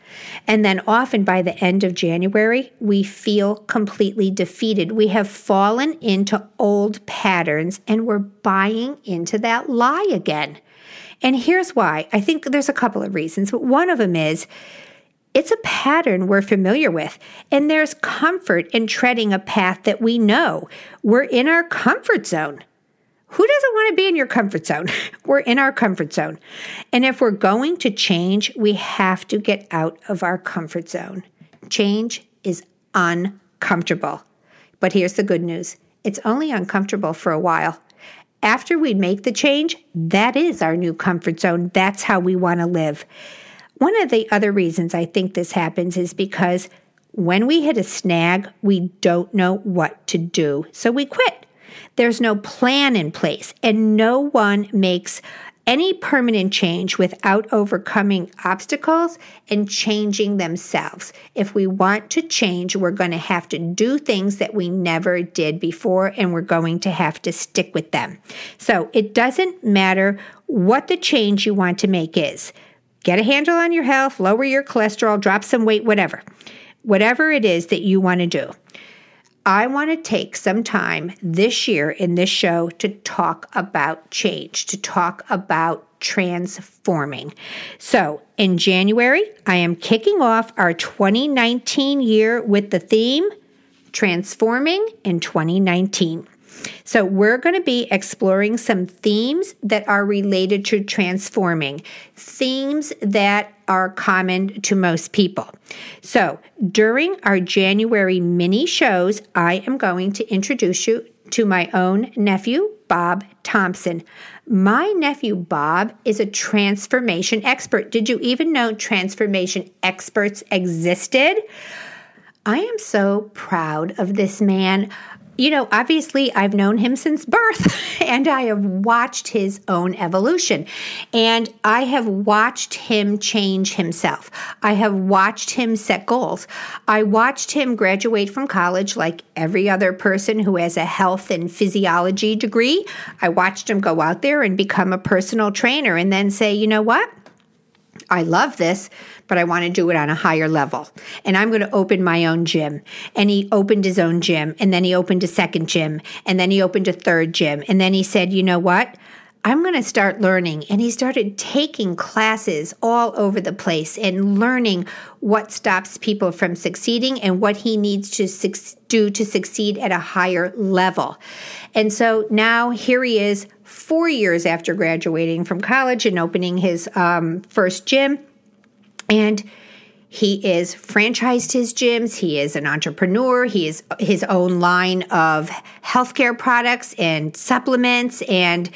And then often by the end of January, we feel completely defeated. We have fallen into old patterns and we're buying into that lie again. And here's why. I think there's a couple of reasons, but one of them is it's a pattern we're familiar with, and there's comfort in treading a path that we know. We're in our comfort zone. Who doesn't want to be in your comfort zone? we're in our comfort zone. And if we're going to change, we have to get out of our comfort zone. Change is uncomfortable. But here's the good news it's only uncomfortable for a while after we make the change, that is our new comfort zone. That's how we want to live. One of the other reasons I think this happens is because when we hit a snag, we don't know what to do. So we quit. There's no plan in place, and no one makes any permanent change without overcoming obstacles and changing themselves. If we want to change, we're going to have to do things that we never did before, and we're going to have to stick with them. So it doesn't matter what the change you want to make is. Get a handle on your health, lower your cholesterol, drop some weight, whatever. Whatever it is that you want to do. I want to take some time this year in this show to talk about change, to talk about transforming. So, in January, I am kicking off our 2019 year with the theme Transforming in 2019. So, we're going to be exploring some themes that are related to transforming, themes that are common to most people. So, during our January mini shows, I am going to introduce you to my own nephew, Bob Thompson. My nephew, Bob, is a transformation expert. Did you even know transformation experts existed? I am so proud of this man you know, obviously, I've known him since birth and I have watched his own evolution. And I have watched him change himself. I have watched him set goals. I watched him graduate from college like every other person who has a health and physiology degree. I watched him go out there and become a personal trainer and then say, you know what? I love this, but I want to do it on a higher level. And I'm going to open my own gym. And he opened his own gym. And then he opened a second gym. And then he opened a third gym. And then he said, you know what? I'm going to start learning. And he started taking classes all over the place and learning what stops people from succeeding and what he needs to su- do to succeed at a higher level. And so now here he is, four years after graduating from college and opening his um, first gym. And he is franchised his gyms. He is an entrepreneur. He is his own line of healthcare products and supplements. And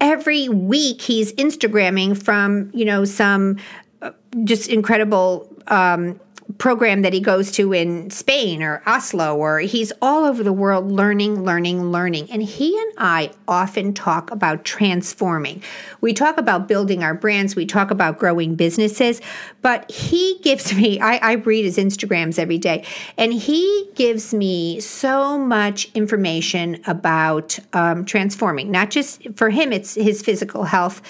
every week he's Instagramming from, you know, some uh, just incredible um, program that he goes to in Spain or Oslo, or he's all over the world learning, learning, learning. And he and I often talk about transforming. We talk about building our brands, we talk about growing businesses, but he gives me, I, I read his Instagrams every day, and he gives me so much information about um, transforming. Not just for him, it's his physical health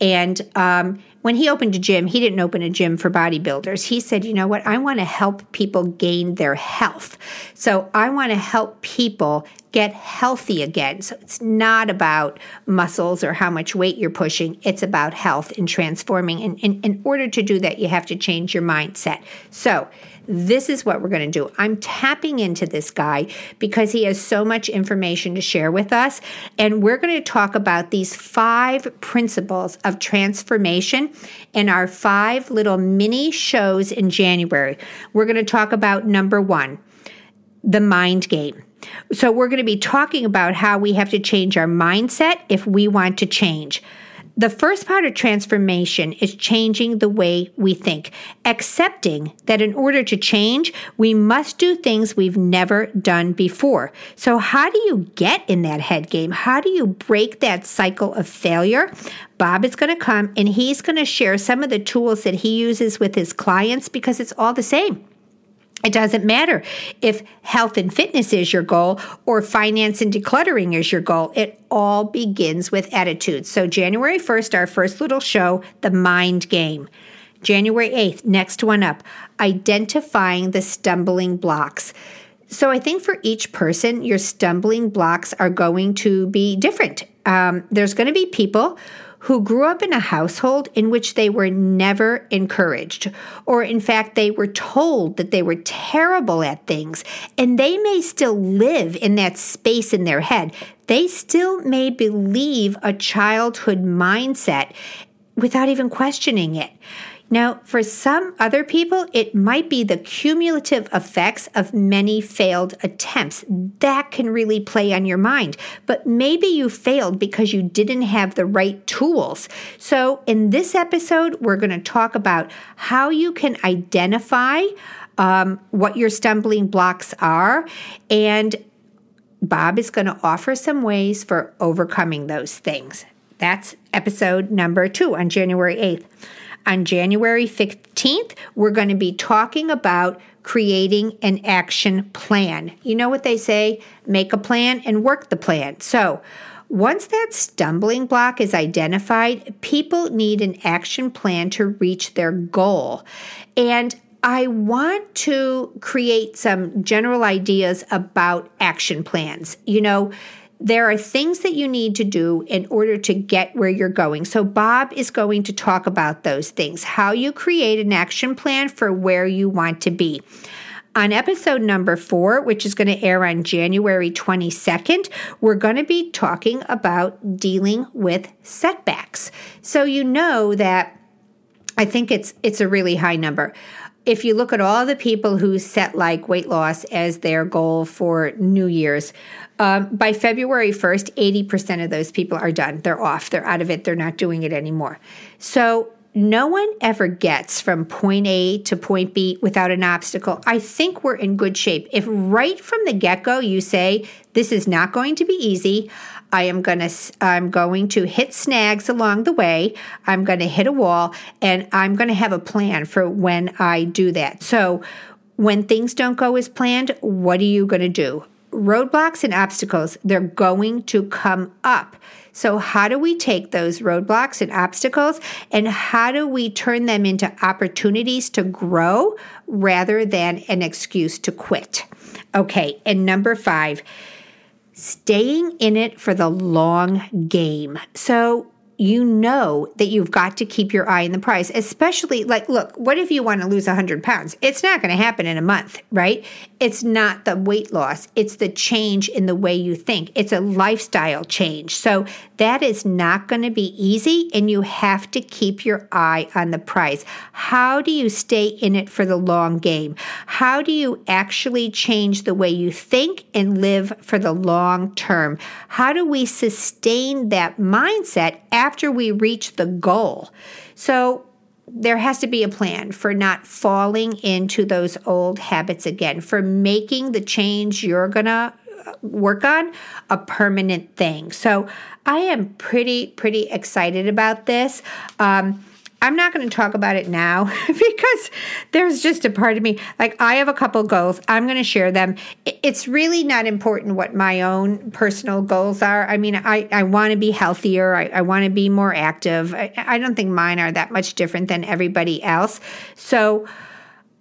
and um, when he opened a gym, he didn't open a gym for bodybuilders. He said, you know what? I want to help people gain their health. So I want to help people get healthy again. So it's not about muscles or how much weight you're pushing, it's about health and transforming. And in order to do that, you have to change your mindset. So this is what we're going to do. I'm tapping into this guy because he has so much information to share with us. And we're going to talk about these five principles of transformation in our five little mini shows in January. We're going to talk about number one, the mind game. So, we're going to be talking about how we have to change our mindset if we want to change. The first part of transformation is changing the way we think, accepting that in order to change, we must do things we've never done before. So, how do you get in that head game? How do you break that cycle of failure? Bob is going to come and he's going to share some of the tools that he uses with his clients because it's all the same. It doesn't matter if health and fitness is your goal or finance and decluttering is your goal. It all begins with attitude. So, January 1st, our first little show, The Mind Game. January 8th, next one up, identifying the stumbling blocks. So, I think for each person, your stumbling blocks are going to be different. Um, there's going to be people who grew up in a household in which they were never encouraged, or in fact, they were told that they were terrible at things, and they may still live in that space in their head. They still may believe a childhood mindset without even questioning it. Now, for some other people, it might be the cumulative effects of many failed attempts. That can really play on your mind. But maybe you failed because you didn't have the right tools. So, in this episode, we're going to talk about how you can identify um, what your stumbling blocks are and Bob is going to offer some ways for overcoming those things. That's episode number two on January 8th. On January 15th, we're going to be talking about creating an action plan. You know what they say? Make a plan and work the plan. So, once that stumbling block is identified, people need an action plan to reach their goal. And I want to create some general ideas about action plans. You know, there are things that you need to do in order to get where you're going. So, Bob is going to talk about those things, how you create an action plan for where you want to be. On episode number four, which is going to air on January 22nd, we're going to be talking about dealing with setbacks. So, you know that I think it's it's a really high number if you look at all the people who set like weight loss as their goal for New Year's, um, by February 1st, 80% of those people are done. They're off. They're out of it. They're not doing it anymore. So no one ever gets from point A to point B without an obstacle. I think we're in good shape. If right from the get go you say, this is not going to be easy, I am going to I'm going to hit snags along the way. I'm going to hit a wall and I'm going to have a plan for when I do that. So when things don't go as planned, what are you going to do? Roadblocks and obstacles, they're going to come up. So, how do we take those roadblocks and obstacles and how do we turn them into opportunities to grow rather than an excuse to quit? Okay, and number five, staying in it for the long game. So you know that you've got to keep your eye on the prize, especially like, look, what if you want to lose 100 pounds? It's not going to happen in a month, right? It's not the weight loss, it's the change in the way you think. It's a lifestyle change. So that is not going to be easy, and you have to keep your eye on the prize. How do you stay in it for the long game? How do you actually change the way you think and live for the long term? How do we sustain that mindset after we reach the goal? So, there has to be a plan for not falling into those old habits again, for making the change you're going to work on a permanent thing. So I am pretty, pretty excited about this. Um, I'm not going to talk about it now because there's just a part of me. Like, I have a couple goals. I'm going to share them. It's really not important what my own personal goals are. I mean, I, I want to be healthier, I, I want to be more active. I, I don't think mine are that much different than everybody else. So,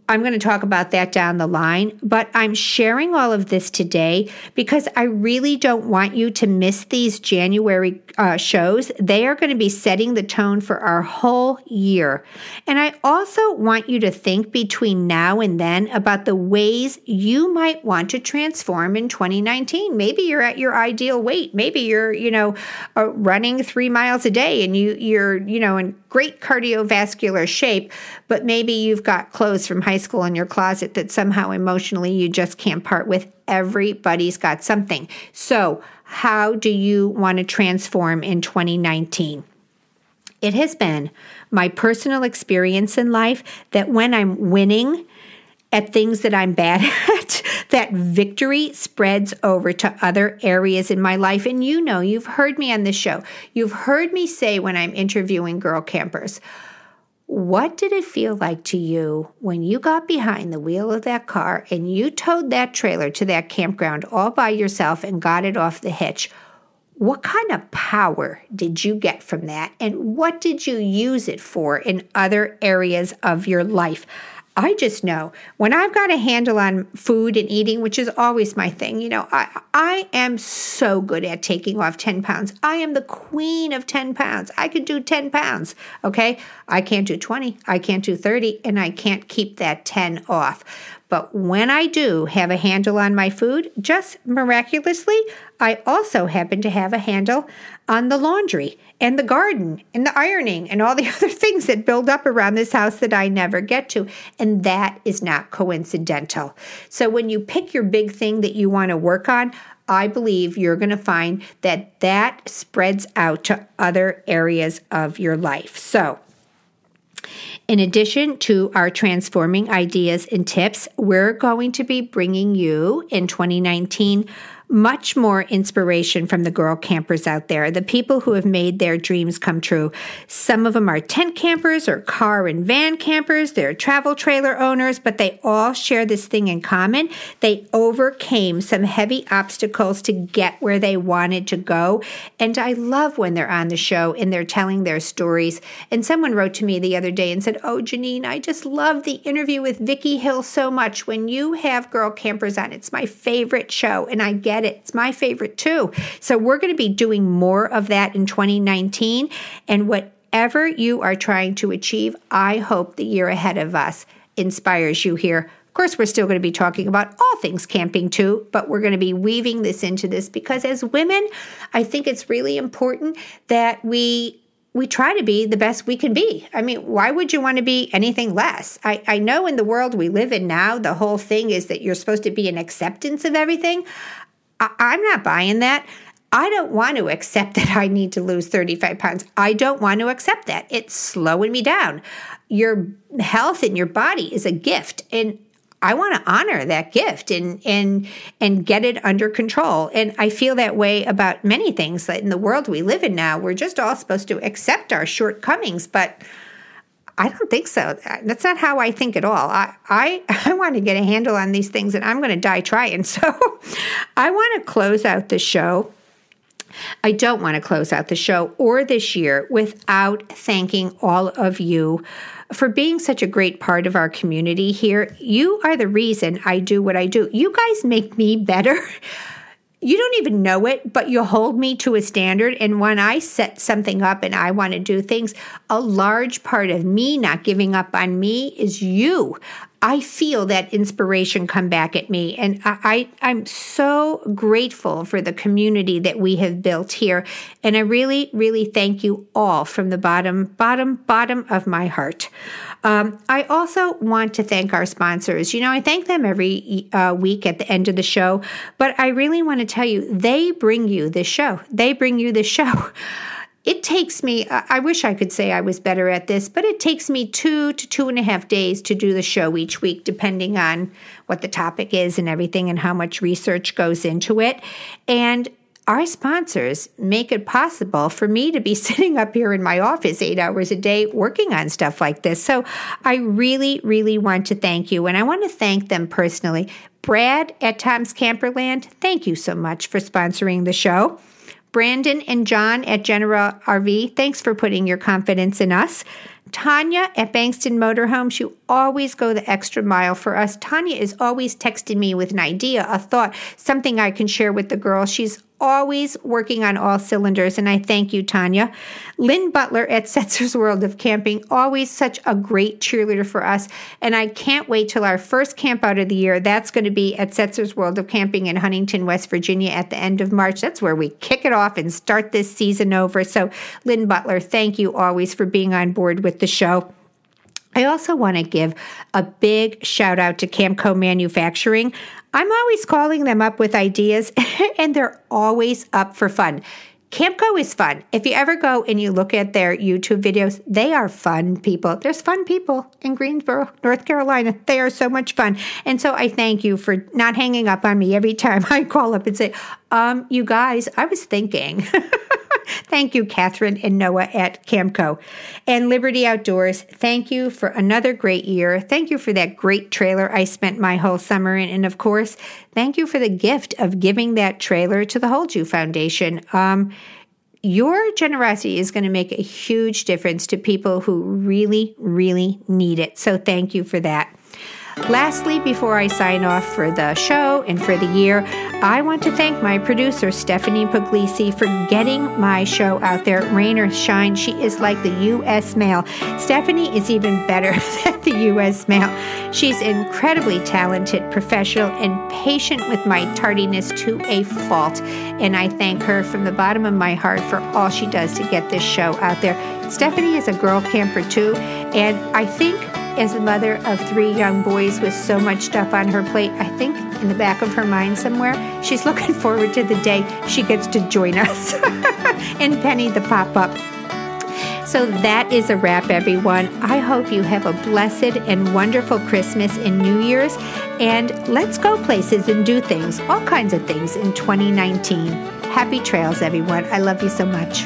I'm going to talk about that down the line, but I'm sharing all of this today because I really don't want you to miss these January uh, shows. They are going to be setting the tone for our whole year. And I also want you to think between now and then about the ways you might want to transform in 2019. Maybe you're at your ideal weight. Maybe you're, you know, uh, running three miles a day and you, you're, you know, in great cardiovascular shape, but maybe you've got clothes from high school in your closet that somehow emotionally you just can't part with. Everybody's got something. So, how do you want to transform in 2019? it has been my personal experience in life that when I'm winning at things that I'm bad at, that victory spreads over to other areas in my life. And you know, you've heard me on this show. You've heard me say when I'm interviewing girl campers, what did it feel like to you when you got behind the wheel of that car and you towed that trailer to that campground all by yourself and got it off the hitch? What kind of power did you get from that? And what did you use it for in other areas of your life? I just know when I've got a handle on food and eating, which is always my thing, you know, I, I am so good at taking off 10 pounds. I am the queen of 10 pounds. I could do 10 pounds. Okay. I can't do 20, I can't do 30, and I can't keep that 10 off. But when I do have a handle on my food, just miraculously, I also happen to have a handle on the laundry and the garden and the ironing and all the other things that build up around this house that I never get to. And that is not coincidental. So when you pick your big thing that you want to work on, I believe you're going to find that that spreads out to other areas of your life. So, in addition to our transforming ideas and tips, we're going to be bringing you in 2019 much more inspiration from the girl campers out there, the people who have made their dreams come true. Some of them are tent campers or car and van campers, they're travel trailer owners, but they all share this thing in common. They overcame some heavy obstacles to get where they wanted to go. And I love when they're on the show and they're telling their stories. And someone wrote to me the other day and said, Oh, Janine, I just love the interview with Vicki Hill so much. When you have girl campers on, it's my favorite show. And I get get it. It's my favorite too. So we're going to be doing more of that in 2019. And whatever you are trying to achieve, I hope the year ahead of us inspires you here. Of course, we're still going to be talking about all things camping too, but we're going to be weaving this into this because as women, I think it's really important that we we try to be the best we can be. I mean, why would you want to be anything less? I, I know in the world we live in now, the whole thing is that you're supposed to be an acceptance of everything. I, I'm not buying that. I don't want to accept that I need to lose 35 pounds. I don't want to accept that. It's slowing me down. Your health and your body is a gift. And I want to honor that gift and and and get it under control. And I feel that way about many things that in the world we live in now. We're just all supposed to accept our shortcomings, but I don't think so. That's not how I think at all. I, I, I want to get a handle on these things and I'm going to die trying. So I want to close out the show. I don't want to close out the show or this year without thanking all of you for being such a great part of our community here. You are the reason I do what I do. You guys make me better. you don't even know it, but you hold me to a standard. And when I set something up and I want to do things, a large part of me not giving up on me is you. I feel that inspiration come back at me. And I, I, am so grateful for the community that we have built here. And I really, really thank you all from the bottom, bottom, bottom of my heart. Um, I also want to thank our sponsors. You know, I thank them every uh, week at the end of the show, but I really want to tell you, they bring you this show. They bring you this show. It takes me, I wish I could say I was better at this, but it takes me two to two and a half days to do the show each week, depending on what the topic is and everything and how much research goes into it. And our sponsors make it possible for me to be sitting up here in my office eight hours a day working on stuff like this. So I really, really want to thank you. And I want to thank them personally. Brad at Tom's Camperland, thank you so much for sponsoring the show. Brandon and John at General RV, thanks for putting your confidence in us. Tanya at Bankston Motorhomes, you always go the extra mile for us. Tanya is always texting me with an idea, a thought, something I can share with the girls. She's always working on all cylinders, and I thank you, Tanya. Lynn Butler at Setzer's World of Camping, always such a great cheerleader for us, and I can't wait till our first camp out of the year. That's going to be at Setzer's World of Camping in Huntington, West Virginia at the end of March. That's where we kick it off and start this season over. So, Lynn Butler, thank you always for being on board with the show. I also want to give a big shout out to Camco Manufacturing. I'm always calling them up with ideas, and they're always up for fun. Camco is fun. If you ever go and you look at their YouTube videos, they are fun people. There's fun people in Greensboro, North Carolina. They are so much fun. And so I thank you for not hanging up on me every time I call up and say, um, you guys, I was thinking. thank you, Catherine and Noah at Camco. And Liberty Outdoors, thank you for another great year. Thank you for that great trailer I spent my whole summer in. And of course, thank you for the gift of giving that trailer to the Hold You Foundation. Um, your generosity is going to make a huge difference to people who really, really need it. So thank you for that. Lastly, before I sign off for the show and for the year, I want to thank my producer, Stephanie Puglisi, for getting my show out there. Rain or shine, she is like the U.S. mail. Stephanie is even better than the U.S. mail. She's incredibly talented, professional, and patient with my tardiness to a fault. And I thank her from the bottom of my heart for all she does to get this show out there. Stephanie is a girl camper too, and I think as a mother of three young boys with so much stuff on her plate, I think in the back of her mind somewhere, she's looking forward to the day she gets to join us and Penny the pop up. So that is a wrap, everyone. I hope you have a blessed and wonderful Christmas and New Year's. And let's go places and do things, all kinds of things in 2019. Happy trails, everyone. I love you so much.